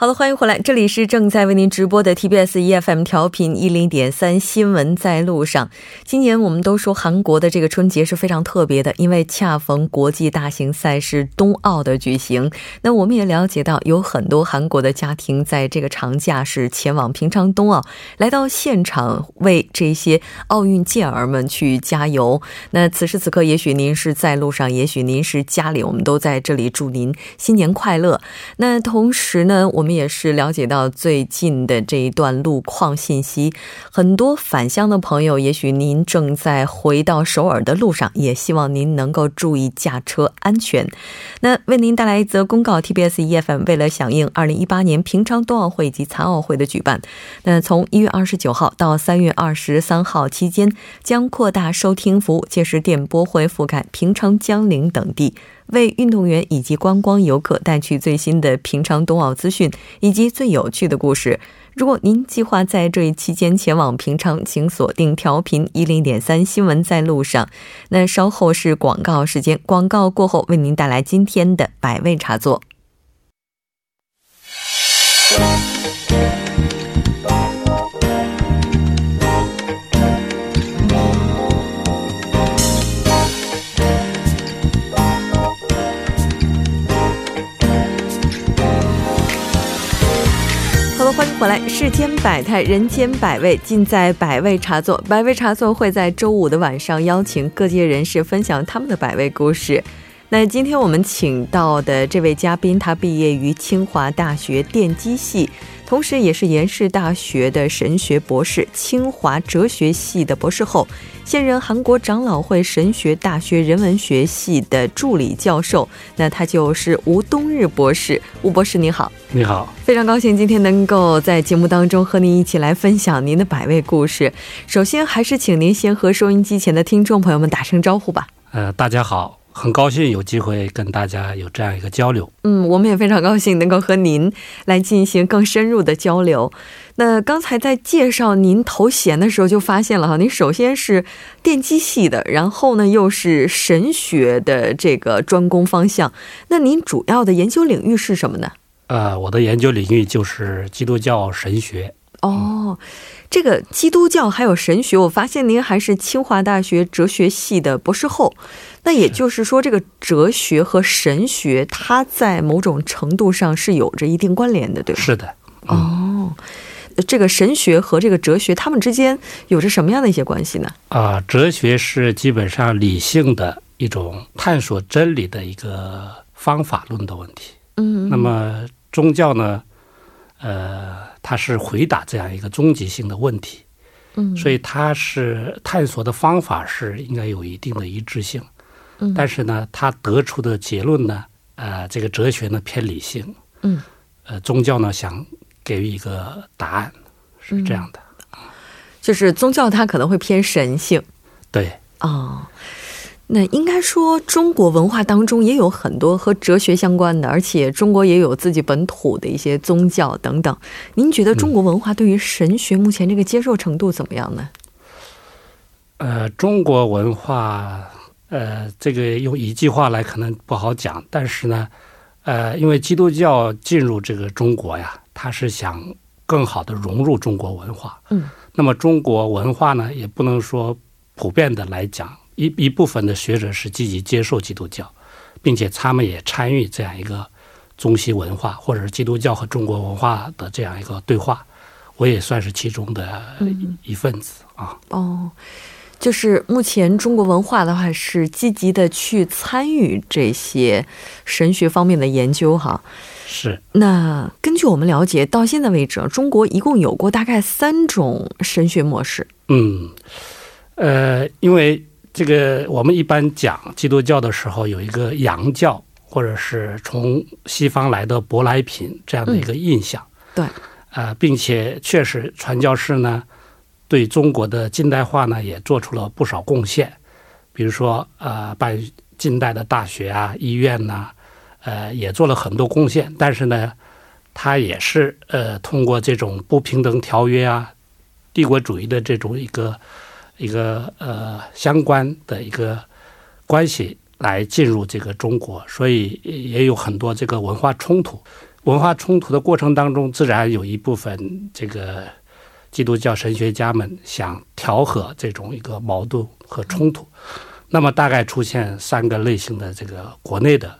好的，欢迎回来，这里是正在为您直播的 TBS EFM 调频一零点三新闻在路上。今年我们都说韩国的这个春节是非常特别的，因为恰逢国际大型赛事冬奥的举行。那我们也了解到，有很多韩国的家庭在这个长假是前往平昌冬奥，来到现场为这些奥运健儿们去加油。那此时此刻，也许您是在路上，也许您是家里，我们都在这里祝您新年快乐。那同时呢，我们。我们也是了解到最近的这一段路况信息，很多返乡的朋友，也许您正在回到首尔的路上，也希望您能够注意驾车安全。那为您带来一则公告：TBS EFM 为了响应二零一八年平昌冬奥会以及残奥会的举办，那从一月二十九号到三月二十三号期间，将扩大收听服务，届时电波会覆盖平昌、江陵等地。为运动员以及观光游客带去最新的平昌冬奥资讯以及最有趣的故事。如果您计划在这一期间前往平昌，请锁定调频一零点三新闻在路上。那稍后是广告时间，广告过后为您带来今天的百味茶座。回来，世间百态，人间百味，尽在百味茶座。百味茶座会在周五的晚上邀请各界人士分享他们的百味故事。那今天我们请到的这位嘉宾，他毕业于清华大学电机系。同时，也是延世大学的神学博士，清华哲学系的博士后，现任韩国长老会神学大学人文学系的助理教授。那他就是吴冬日博士。吴博士，你好！你好，非常高兴今天能够在节目当中和您一起来分享您的百味故事。首先，还是请您先和收音机前的听众朋友们打声招呼吧。呃，大家好。很高兴有机会跟大家有这样一个交流。嗯，我们也非常高兴能够和您来进行更深入的交流。那刚才在介绍您头衔的时候就发现了哈，您首先是电机系的，然后呢又是神学的这个专攻方向。那您主要的研究领域是什么呢？呃，我的研究领域就是基督教神学。哦。这个基督教还有神学，我发现您还是清华大学哲学系的博士后，那也就是说，这个哲学和神学，它在某种程度上是有着一定关联的，对吧？是的。哦，这个神学和这个哲学，他们之间有着什么样的一些关系呢？啊，哲学是基本上理性的一种探索真理的一个方法论的问题。嗯。那么宗教呢？呃。它是回答这样一个终极性的问题，嗯，所以它是探索的方法是应该有一定的一致性，嗯，但是呢，他得出的结论呢，呃，这个哲学呢偏理性，嗯，呃，宗教呢想给予一个答案，是这样的，就是宗教它可能会偏神性，对，哦。那应该说，中国文化当中也有很多和哲学相关的，而且中国也有自己本土的一些宗教等等。您觉得中国文化对于神学目前这个接受程度怎么样呢？呃，中国文化，呃，这个用一句话来可能不好讲，但是呢，呃，因为基督教进入这个中国呀，它是想更好的融入中国文化。嗯，那么中国文化呢，也不能说普遍的来讲。一一部分的学者是积极接受基督教，并且他们也参与这样一个中西文化，或者是基督教和中国文化的这样一个对话。我也算是其中的一份子啊。哦，就是目前中国文化的话是积极的去参与这些神学方面的研究哈。是。那根据我们了解，到现在为止，中国一共有过大概三种神学模式。嗯，呃，因为。这个我们一般讲基督教的时候，有一个洋教，或者是从西方来的舶来品这样的一个印象。对，呃，并且确实传教士呢，对中国的近代化呢也做出了不少贡献。比如说，呃，办近代的大学啊、医院呐，呃，也做了很多贡献，但是呢，他也是呃，通过这种不平等条约啊、帝国主义的这种一个一个呃相关的一个关系来进入这个中国，所以也有很多这个文化冲突。文化冲突的过程当中，自然有一部分这个基督教神学家们想调和这种一个矛盾和冲突。那么，大概出现三个类型的这个国内的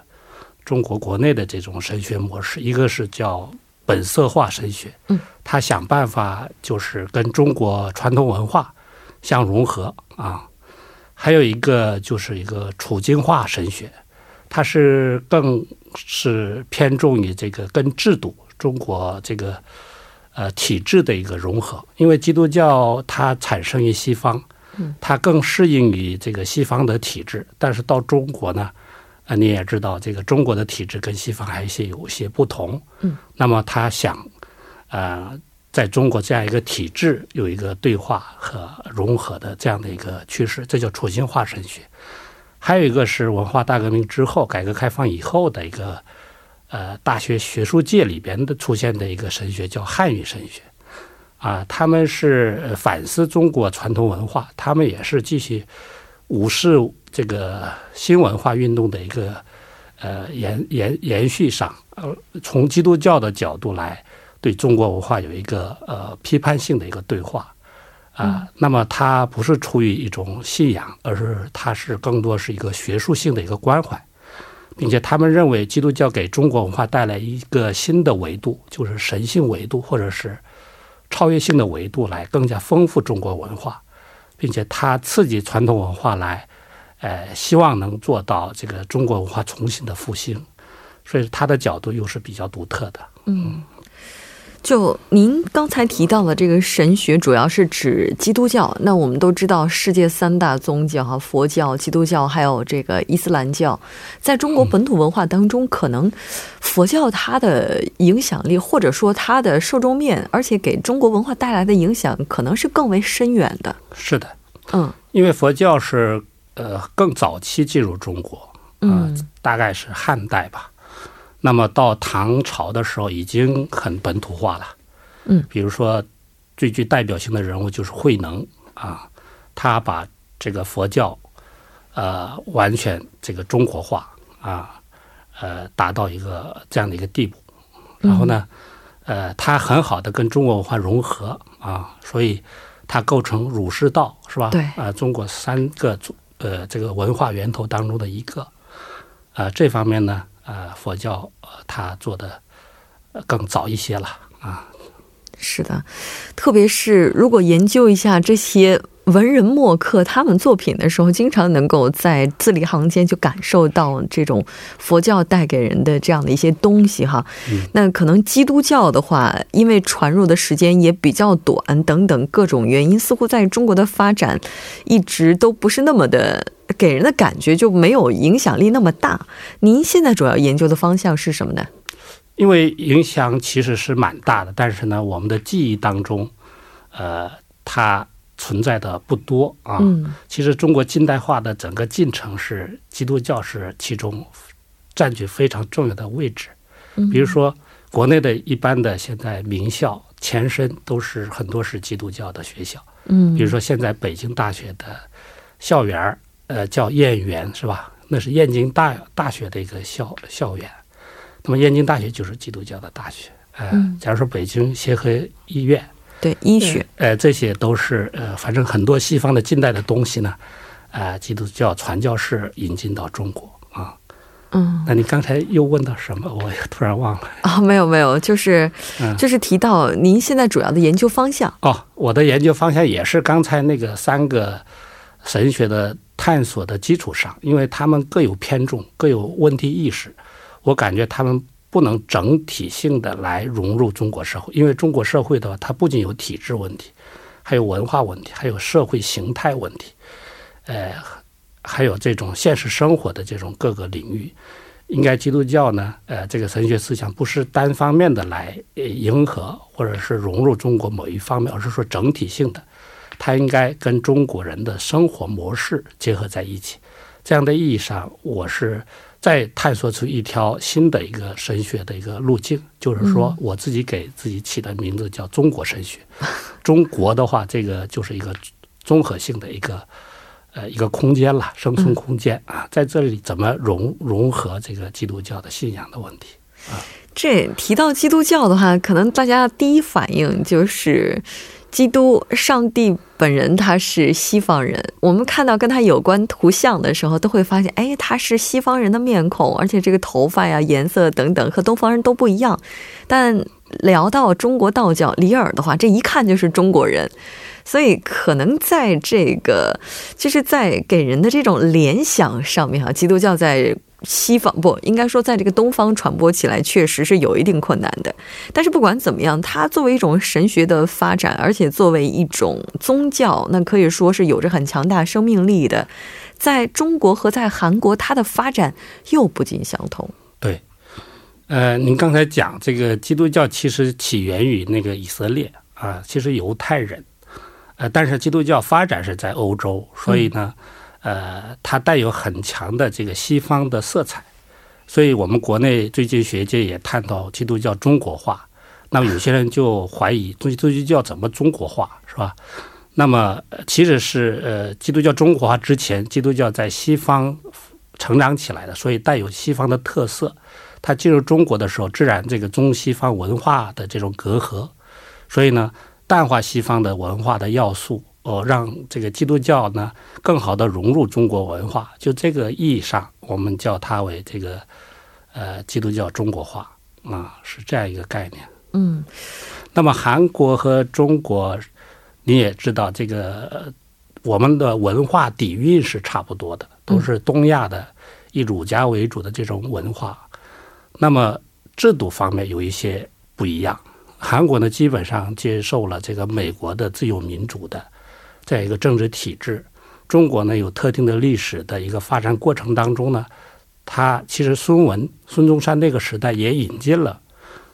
中国国内的这种神学模式，一个是叫本色化神学，嗯，他想办法就是跟中国传统文化相融合啊；还有一个就是一个处境化神学，它是更是偏重于这个跟制度中国这个呃体制的一个融合，因为基督教它产生于西方。它更适应于这个西方的体制，但是到中国呢，啊，你也知道，这个中国的体制跟西方还是有些不同。嗯，那么他想，呃，在中国这样一个体制有一个对话和融合的这样的一个趋势，这叫处境化神学。还有一个是文化大革命之后、改革开放以后的一个呃大学学术界里边的出现的一个神学，叫汉语神学。啊，他们是反思中国传统文化，他们也是继续五四这个新文化运动的一个呃延延延续上，呃，从基督教的角度来对中国文化有一个呃批判性的一个对话啊。那么，它不是出于一种信仰，而是它是更多是一个学术性的一个关怀，并且他们认为基督教给中国文化带来一个新的维度，就是神性维度，或者是。超越性的维度来更加丰富中国文化，并且它刺激传统文化来，呃，希望能做到这个中国文化重新的复兴，所以它的角度又是比较独特的。嗯。就您刚才提到的这个神学，主要是指基督教。那我们都知道，世界三大宗教哈，佛教、基督教还有这个伊斯兰教，在中国本土文化当中，可能佛教它的影响力或者说它的受众面，而且给中国文化带来的影响，可能是更为深远的。是的，嗯，因为佛教是呃更早期进入中国，嗯，大概是汉代吧。那么到唐朝的时候，已经很本土化了。嗯，比如说最具代表性的人物就是慧能啊，他把这个佛教呃完全这个中国化啊，呃达到一个这样的一个地步。然后呢，呃，他很好的跟中国文化融合啊，所以它构成儒释道是吧？对啊，中国三个呃这个文化源头当中的一个啊，这方面呢。呃，佛教，他做的更早一些了啊。是的，特别是如果研究一下这些文人墨客他们作品的时候，经常能够在字里行间就感受到这种佛教带给人的这样的一些东西哈。那可能基督教的话，因为传入的时间也比较短，等等各种原因，似乎在中国的发展一直都不是那么的。给人的感觉就没有影响力那么大。您现在主要研究的方向是什么呢？因为影响其实是蛮大的，但是呢，我们的记忆当中，呃，它存在的不多啊。嗯。其实中国近代化的整个进程是基督教是其中占据非常重要的位置。嗯。比如说，国内的一般的现在名校前身都是很多是基督教的学校。嗯。比如说，现在北京大学的校园儿。呃，叫燕园是吧？那是燕京大大学的一个校校园。那么燕京大学就是基督教的大学。呃，假如说北京协和医院，对医学，呃，这些都是呃，反正很多西方的近代的东西呢，呃，基督教传教士引进到中国啊。嗯，那你刚才又问到什么？我突然忘了。啊，没有没有，就是就是提到您现在主要的研究方向。哦，我的研究方向也是刚才那个三个神学的。探索的基础上，因为他们各有偏重，各有问题意识，我感觉他们不能整体性的来融入中国社会。因为中国社会的话，它不仅有体制问题，还有文化问题，还有社会形态问题，呃，还有这种现实生活的这种各个领域。应该基督教呢，呃，这个神学思想不是单方面的来迎合或者是融入中国某一方面，而是说整体性的。它应该跟中国人的生活模式结合在一起，这样的意义上，我是再探索出一条新的一个神学的一个路径，就是说我自己给自己起的名字叫中国神学。中国的话，这个就是一个综合性的一个呃一个空间了，生存空间啊，在这里怎么融融合这个基督教的信仰的问题啊？这提到基督教的话，可能大家第一反应就是。基督上帝本人他是西方人，我们看到跟他有关图像的时候，都会发现，哎，他是西方人的面孔，而且这个头发呀、颜色等等和东方人都不一样。但聊到中国道教里尔的话，这一看就是中国人，所以可能在这个就是在给人的这种联想上面啊，基督教在。西方不应该说，在这个东方传播起来确实是有一定困难的。但是不管怎么样，它作为一种神学的发展，而且作为一种宗教，那可以说是有着很强大生命力的。在中国和在韩国，它的发展又不尽相同。对，呃，您刚才讲这个基督教其实起源于那个以色列啊，其实犹太人，呃，但是基督教发展是在欧洲，所以呢。呃，它带有很强的这个西方的色彩，所以我们国内最近学界也探讨基督教中国化。那么有些人就怀疑，基督教怎么中国化，是吧？那么其实是呃，基督教中国化之前，基督教在西方成长起来的，所以带有西方的特色。它进入中国的时候，自然这个中西方文化的这种隔阂，所以呢，淡化西方的文化的要素。哦，让这个基督教呢更好的融入中国文化，就这个意义上，我们叫它为这个呃基督教中国化啊，是这样一个概念。嗯，那么韩国和中国，你也知道，这个我们的文化底蕴是差不多的，都是东亚的以儒家为主的这种文化。那么制度方面有一些不一样，韩国呢基本上接受了这个美国的自由民主的。在一个政治体制，中国呢有特定的历史的一个发展过程当中呢，他其实孙文、孙中山那个时代也引进了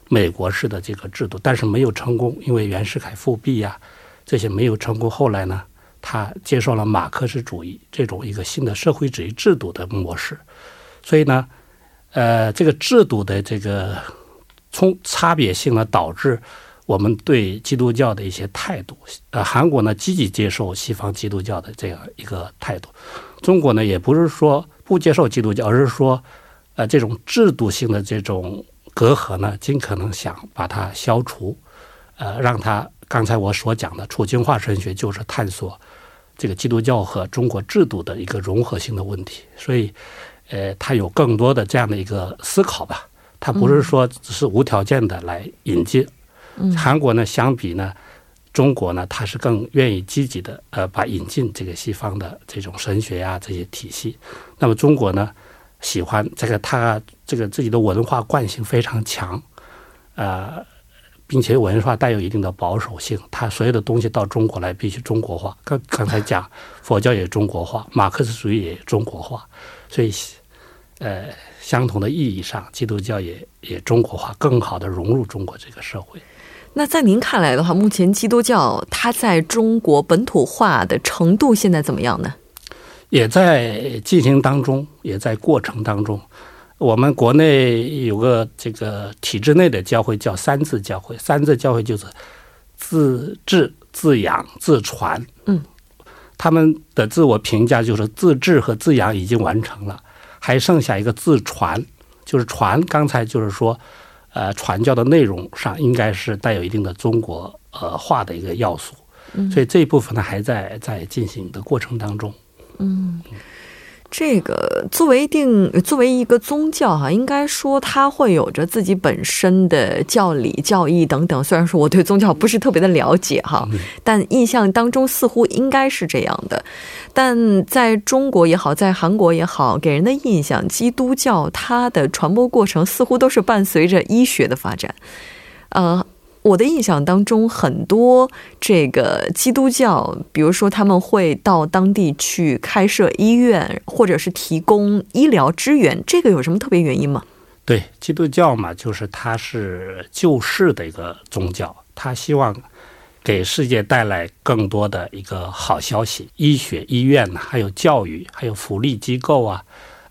美国式的这个制度，但是没有成功，因为袁世凯复辟呀，这些没有成功。后来呢，他接受了马克思主义这种一个新的社会主义制度的模式，所以呢，呃，这个制度的这个从差别性呢，导致。我们对基督教的一些态度，呃，韩国呢积极接受西方基督教的这样一个态度，中国呢也不是说不接受基督教，而是说，呃，这种制度性的这种隔阂呢，尽可能想把它消除，呃，让它刚才我所讲的处境化神学就是探索这个基督教和中国制度的一个融合性的问题，所以，呃，他有更多的这样的一个思考吧，他不是说只是无条件的来引进。韩国呢，相比呢，中国呢，他是更愿意积极的，呃，把引进这个西方的这种神学呀这些体系。那么中国呢，喜欢这个他这个自己的文化惯性非常强，呃，并且文化带有一定的保守性，他所有的东西到中国来必须中国化。刚刚才讲佛教也中国化，马克思主义也中国化，所以，呃，相同的意义上，基督教也也中国化，更好的融入中国这个社会。那在您看来的话，目前基督教它在中国本土化的程度现在怎么样呢？也在进行当中，也在过程当中。我们国内有个这个体制内的教会叫三自教会，三自教会就是自治、自养、自传。嗯，他们的自我评价就是自治和自养已经完成了，还剩下一个自传，就是传。刚才就是说。呃，传教的内容上应该是带有一定的中国呃化的一个要素，所以这一部分呢还在在进行的过程当中。嗯。这个作为定作为一个宗教哈，应该说它会有着自己本身的教理、教义等等。虽然说我对宗教不是特别的了解哈，但印象当中似乎应该是这样的。但在中国也好，在韩国也好，给人的印象，基督教它的传播过程似乎都是伴随着医学的发展，呃。我的印象当中，很多这个基督教，比如说他们会到当地去开设医院，或者是提供医疗支援，这个有什么特别原因吗？对，基督教嘛，就是它是救世的一个宗教，它希望给世界带来更多的一个好消息。医学、医院，还有教育，还有福利机构啊，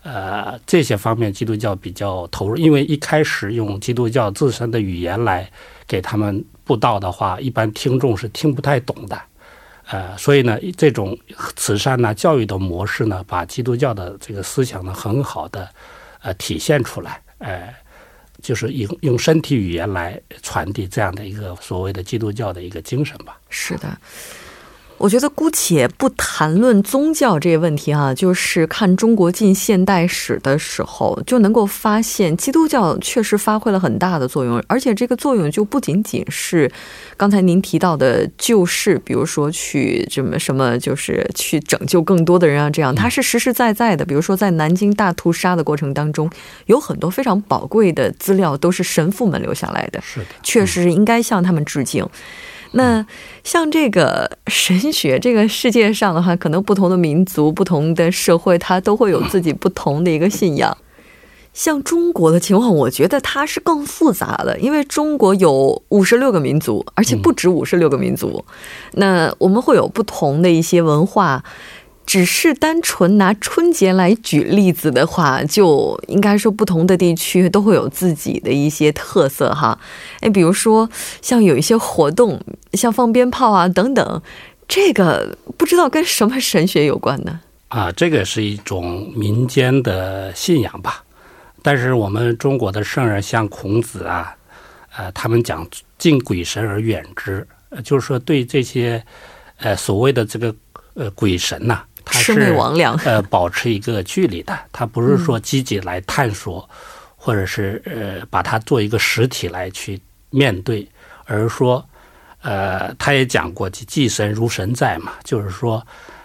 呃，这些方面基督教比较投入，因为一开始用基督教自身的语言来给他们布道的话，一般听众是听不太懂的。呃，所以呢，这种慈善呢、教育的模式呢，把基督教的这个思想呢，很好的呃体现出来。呃，就是用用身体语言来传递这样的一个所谓的基督教的一个精神吧。是的。我觉得姑且不谈论宗教这个问题哈，就是看中国近现代史的时候，就能够发现基督教确实发挥了很大的作用，而且这个作用就不仅仅是刚才您提到的救世，比如说去什么什么，就是去拯救更多的人啊，这样它是实实在在的。比如说在南京大屠杀的过程当中，有很多非常宝贵的资料都是神父们留下来的，是的，确实应该向他们致敬。那像这个神学，这个世界上的话，可能不同的民族、不同的社会，它都会有自己不同的一个信仰。像中国的情况，我觉得它是更复杂的，因为中国有五十六个民族，而且不止五十六个民族。那我们会有不同的一些文化。只是单纯拿春节来举例子的话，就应该说不同的地区都会有自己的一些特色哈。哎，比如说像有一些活动，像放鞭炮啊等等，这个不知道跟什么神学有关呢？啊，这个是一种民间的信仰吧。但是我们中国的圣人像孔子啊，呃，他们讲敬鬼神而远之，就是说对这些呃所谓的这个呃鬼神呐。他是呃保持一个距离的，他不是说积极来探索，或者是呃把它做一个实体来去面对，而是说呃他也讲过祭神如神在嘛，就是说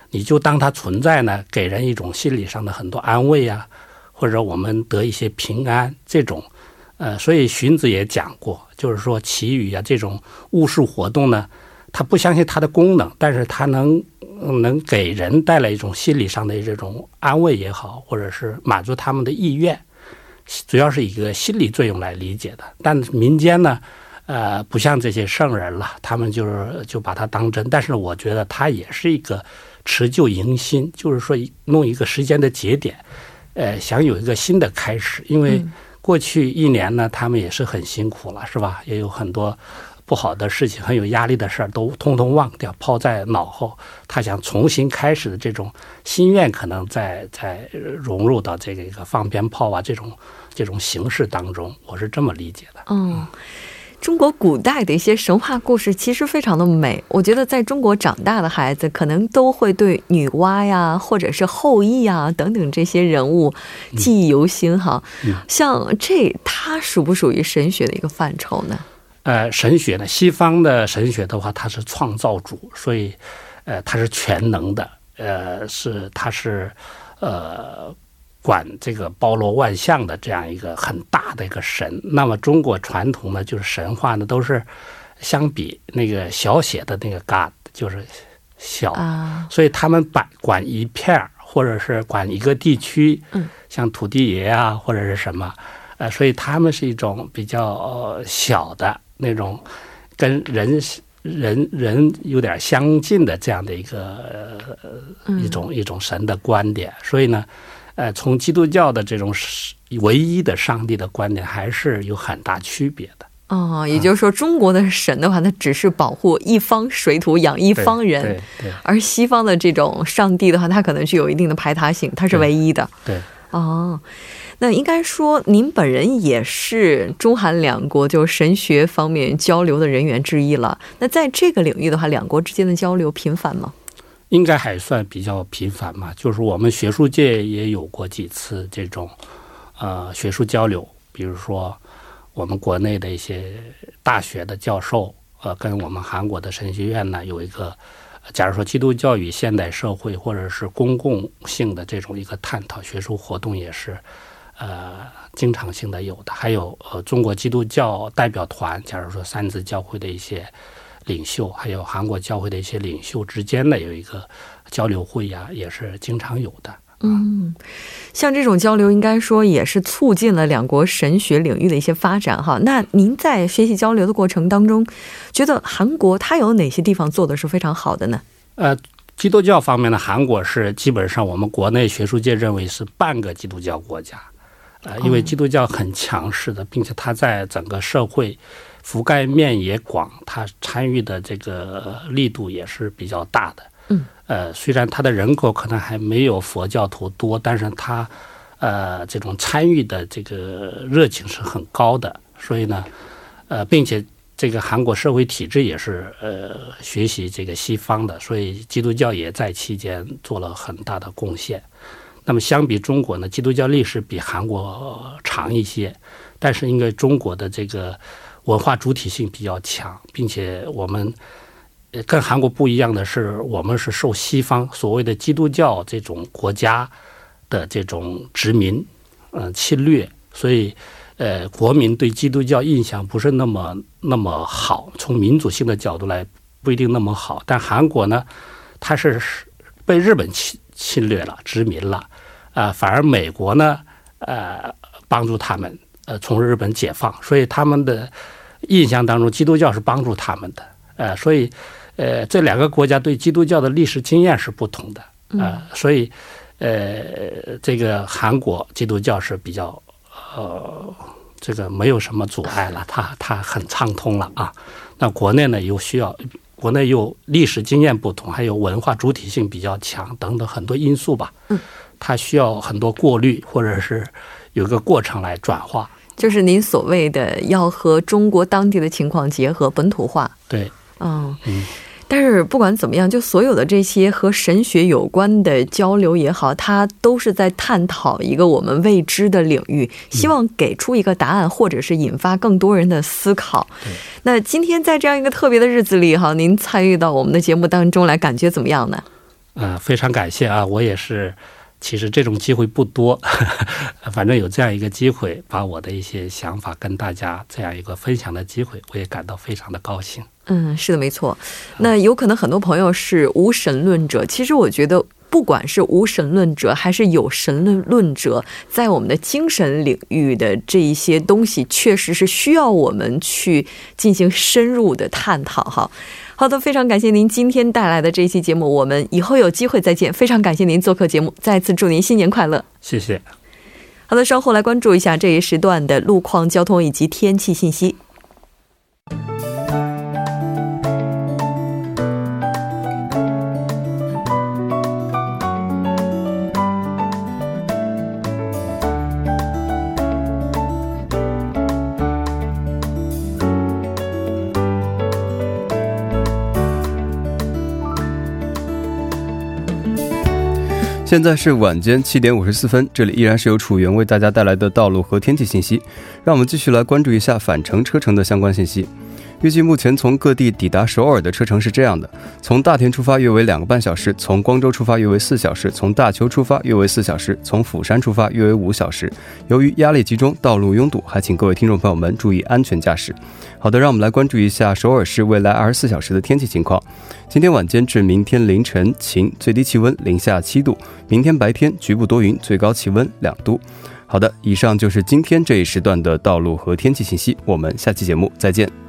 你就当它存在呢，给人一种心理上的很多安慰啊，或者我们得一些平安这种呃，所以荀子也讲过，就是说祈雨啊这种巫术活动呢，他不相信它的功能，但是他能。能给人带来一种心理上的这种安慰也好，或者是满足他们的意愿，主要是一个心理作用来理解的。但民间呢，呃，不像这些圣人了，他们就是就把它当真。但是我觉得它也是一个持旧迎新，就是说弄一个时间的节点，呃，想有一个新的开始。因为过去一年呢，他们也是很辛苦了，是吧？也有很多。不好的事情、很有压力的事儿都通通忘掉，抛在脑后。他想重新开始的这种心愿，可能在在融入到这个一个放鞭炮啊这种这种形式当中。我是这么理解的。嗯，中国古代的一些神话故事其实非常的美。我觉得在中国长大的孩子，可能都会对女娲呀，或者是后羿啊等等这些人物记忆犹新。哈，像这，它属不属于神学的一个范畴呢？呃，神学呢，西方的神学的话，它是创造主，所以，呃，它是全能的，呃，是它是，呃，管这个包罗万象的这样一个很大的一个神。那么中国传统呢，就是神话呢，都是相比那个小写的那个 God，就是小，所以他们把管一片儿，或者是管一个地区，像土地爷啊，或者是什么，呃，所以他们是一种比较小的。那种跟人人人有点相近的这样的一个一种一种神的观点，所以呢，呃，从基督教的这种唯一的上帝的观点，还是有很大区别的。哦，也就是说，中国的神的话，它只是保护一方水土，养一方人；而西方的这种上帝的话，它可能具有一定的排他性，它是唯一的。对，哦。那应该说，您本人也是中韩两国就神学方面交流的人员之一了。那在这个领域的话，两国之间的交流频繁吗？应该还算比较频繁嘛。就是我们学术界也有过几次这种呃学术交流，比如说我们国内的一些大学的教授，呃，跟我们韩国的神学院呢有一个，假如说基督教与现代社会或者是公共性的这种一个探讨学术活动也是。呃，经常性的有的，还有呃，中国基督教代表团，假如说三自教会的一些领袖，还有韩国教会的一些领袖之间的有一个交流会呀，也是经常有的。嗯，像这种交流，应该说也是促进了两国神学领域的一些发展哈。那您在学习交流的过程当中，觉得韩国它有哪些地方做的是非常好的呢？呃。基督教方面呢，韩国是基本上我们国内学术界认为是半个基督教国家，呃，因为基督教很强势的，并且它在整个社会覆盖面也广，它参与的这个力度也是比较大的。嗯，呃，虽然它的人口可能还没有佛教徒多，但是它呃这种参与的这个热情是很高的，所以呢，呃，并且。这个韩国社会体制也是呃学习这个西方的，所以基督教也在期间做了很大的贡献。那么相比中国呢，基督教历史比韩国长一些，但是因为中国的这个文化主体性比较强，并且我们跟韩国不一样的是，我们是受西方所谓的基督教这种国家的这种殖民嗯侵略，所以。呃，国民对基督教印象不是那么那么好，从民主性的角度来不一定那么好。但韩国呢，它是被日本侵侵略了、殖民了，啊，反而美国呢，呃，帮助他们，呃，从日本解放，所以他们的印象当中，基督教是帮助他们的，呃，所以，呃，这两个国家对基督教的历史经验是不同的，呃，所以，呃，这个韩国基督教是比较。呃，这个没有什么阻碍了，它它很畅通了啊。那国内呢，又需要国内又历史经验不同，还有文化主体性比较强等等很多因素吧。嗯，它需要很多过滤，或者是有个过程来转化。就是您所谓的要和中国当地的情况结合，本土化。对，嗯嗯。但是不管怎么样，就所有的这些和神学有关的交流也好，它都是在探讨一个我们未知的领域，希望给出一个答案，或者是引发更多人的思考。那今天在这样一个特别的日子里，哈，您参与到我们的节目当中来，感觉怎么样呢？呃，非常感谢啊，我也是。其实这种机会不多，反正有这样一个机会，把我的一些想法跟大家这样一个分享的机会，我也感到非常的高兴。嗯，是的，没错。那有可能很多朋友是无神论者，其实我觉得，不管是无神论者还是有神论论者，在我们的精神领域的这一些东西，确实是需要我们去进行深入的探讨。哈。好的，非常感谢您今天带来的这一期节目，我们以后有机会再见。非常感谢您做客节目，再次祝您新年快乐。谢谢。好的，稍后来关注一下这一时段的路况、交通以及天气信息。现在是晚间七点五十四分，这里依然是由楚源为大家带来的道路和天气信息。让我们继续来关注一下返程车程的相关信息。预计目前从各地抵达首尔的车程是这样的：从大田出发约为两个半小时，从光州出发约为四小时，从大邱出发约为四小时，从釜山出发约为五小时。由于压力集中，道路拥堵，还请各位听众朋友们注意安全驾驶。好的，让我们来关注一下首尔市未来二十四小时的天气情况。今天晚间至明天凌晨晴，最低气温零下七度；明天白天局部多云，最高气温两度。好的，以上就是今天这一时段的道路和天气信息。我们下期节目再见。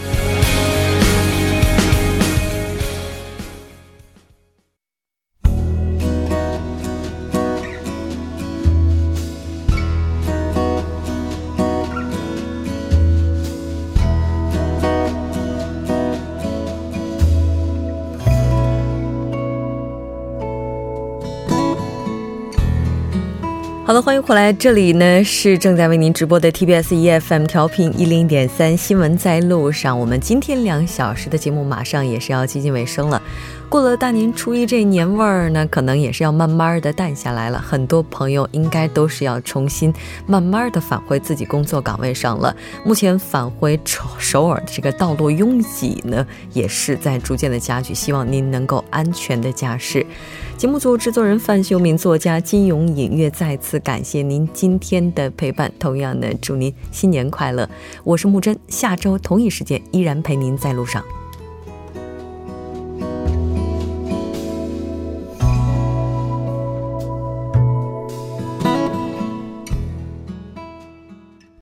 欢迎回来，这里呢是正在为您直播的 TBS EFM 调频一零点三新闻在路上。我们今天两小时的节目马上也是要接近尾声了。过了大年初一这年味儿呢，可能也是要慢慢的淡下来了。很多朋友应该都是要重新慢慢的返回自己工作岗位上了。目前返回首首尔的这个道路拥挤呢，也是在逐渐的加剧。希望您能够安全的驾驶。节目组制作人范秀敏，作家金勇隐约再次感谢您今天的陪伴。同样的，祝您新年快乐！我是木真，下周同一时间依然陪您在路上。